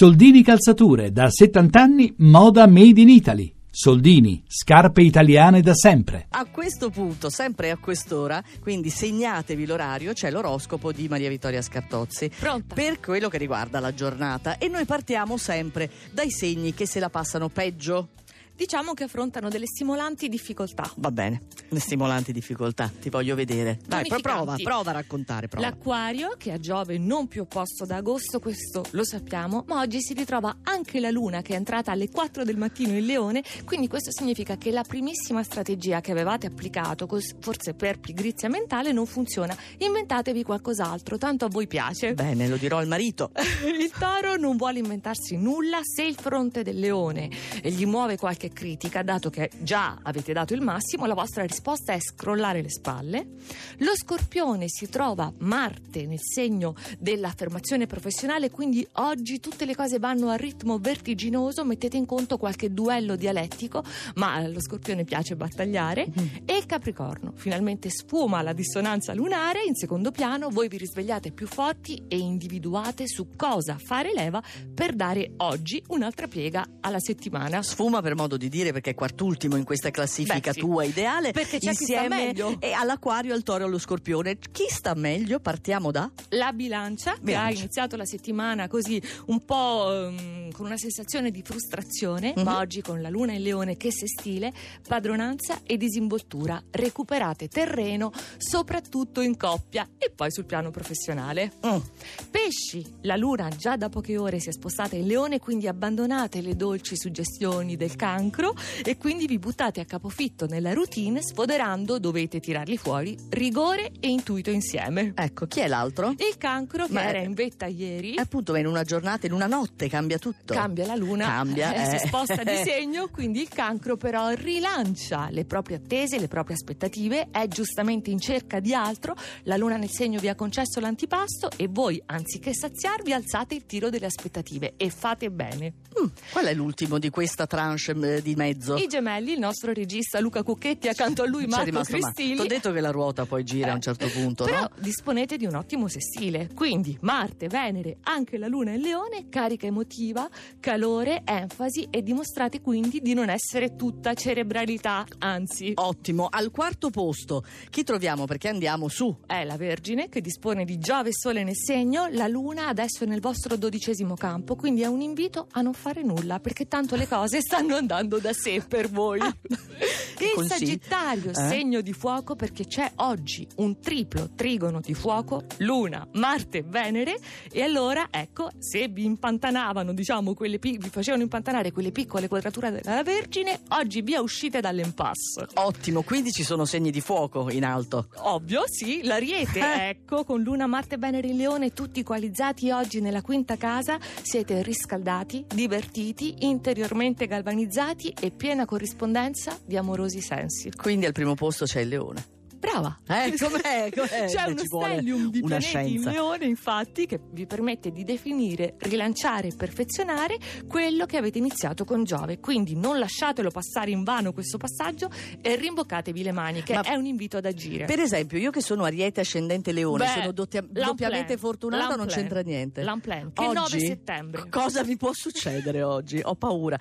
Soldini Calzature, da 70 anni, moda made in Italy. Soldini, scarpe italiane da sempre. A questo punto, sempre a quest'ora, quindi segnatevi l'orario, c'è l'oroscopo di Maria Vittoria Scartozzi. Pronta. Per quello che riguarda la giornata. E noi partiamo sempre dai segni che se la passano peggio. Diciamo che affrontano delle stimolanti difficoltà. Va bene, le stimolanti difficoltà, ti voglio vedere. Dai, pro- prova, prova a raccontare, prova. L'acquario, che a Giove non più opposto da agosto, questo lo sappiamo, ma oggi si ritrova anche la Luna che è entrata alle 4 del mattino in Leone, quindi questo significa che la primissima strategia che avevate applicato, forse per pigrizia mentale, non funziona. Inventatevi qualcos'altro, tanto a voi piace. Bene, lo dirò al marito. Il toro non vuole inventarsi nulla se il fronte del leone gli muove qualche critica, dato che già avete dato il massimo, la vostra risposta è scrollare le spalle. Lo scorpione si trova Marte nel segno dell'affermazione professionale, quindi oggi tutte le cose vanno a ritmo vertiginoso, mettete in conto qualche duello dialettico, ma allo scorpione piace battagliare. E il Capricorno, finalmente sfuma la dissonanza lunare, in secondo piano voi vi risvegliate più forti e individuate su cosa fare leva per dare oggi un'altra piega alla settimana. Sfuma per modo di dire perché è quartultimo in questa classifica Beh, sì. tua ideale. Perché c'è insieme meglio. e all'acquario, al toro e allo scorpione. Chi sta meglio? Partiamo da? La bilancia, che Bilancia. ha iniziato la settimana così un po' ehm, con una sensazione di frustrazione, Mhm. ma oggi con la luna in leone che se stile, padronanza e disinvoltura. Recuperate terreno, soprattutto in coppia e poi sul piano professionale. Mm. Pesci, la luna già da poche ore si è spostata in leone, quindi abbandonate le dolci suggestioni del cancro e quindi vi buttate a capofitto nella routine, sfoderando, dovete tirarli fuori, rigore e intuito insieme. Ecco, chi è l'altro? Il cancro, che Ma- era in vetta ieri, E appunto, ma in una giornata, in una notte cambia tutto. cambia la luna, Cambia, eh, eh. si sposta di segno, quindi il cancro però rilancia le proprie attese, le proprie aspettative, è giustamente in cerca di altro, la luna nel segno vi ha concesso l'antipasto e voi, anziché saziarvi, alzate il tiro delle aspettative e fate bene. Mm, Qual è l'ultimo di questa tranche eh, di mezzo? I gemelli, il nostro regista Luca Cucchetti, accanto a lui Marco male. Cristili. Ti ho detto che la ruota poi gira a un certo punto, Però no? disponete di un ottimo sestile, quindi Marte, Venere, anche la Luna in Leone, carica emotiva, calore, enfasi e dimostrate quindi di non essere tutta cerebralità, anzi Ottimo. Al quarto posto, chi troviamo? Perché andiamo su. è la Vergine che dispone di Giove e Sole nel segno, la Luna adesso è nel vostro dodicesimo campo, quindi è un invito a non fare nulla perché tanto le cose stanno andando da sé per voi. Il consigli? Sagittario, Eh? segno di fuoco perché c'è oggi un triplo trigono di fuoco, Luna, Marte, Venere e allora ecco se vi impantanavano diciamo quelle pi- vi facevano impantanare quelle piccole quadrature della Vergine oggi via uscite dall'impasse. Ottimo, quindi ci sono segni di fuoco in alto. Ovvio, sì, l'Ariete, Eh. ecco, con Luna, Marte, Venere in Leone, tutti coalizzati oggi nella quinta casa, siete riscaldati, divertiti, interiormente galvanizzati e piena corrispondenza di amorosi sensi. Quindi al primo posto c'è il leone. Brava! Eh, com'è? com'è? C'è uno stellium di una pianeti scienza. in leone, infatti, che vi permette di definire, rilanciare e perfezionare quello che avete iniziato con Giove. Quindi non lasciatelo passare in vano questo passaggio e rimboccatevi le maniche. Ma- È un invito ad agire. Per esempio, io che sono ariete ascendente leone, Beh, sono doppia- doppiamente fortunata, non c'entra niente. L'Unplan, che Oggi? 9 settembre. Cosa mi può succedere oggi? Ho paura.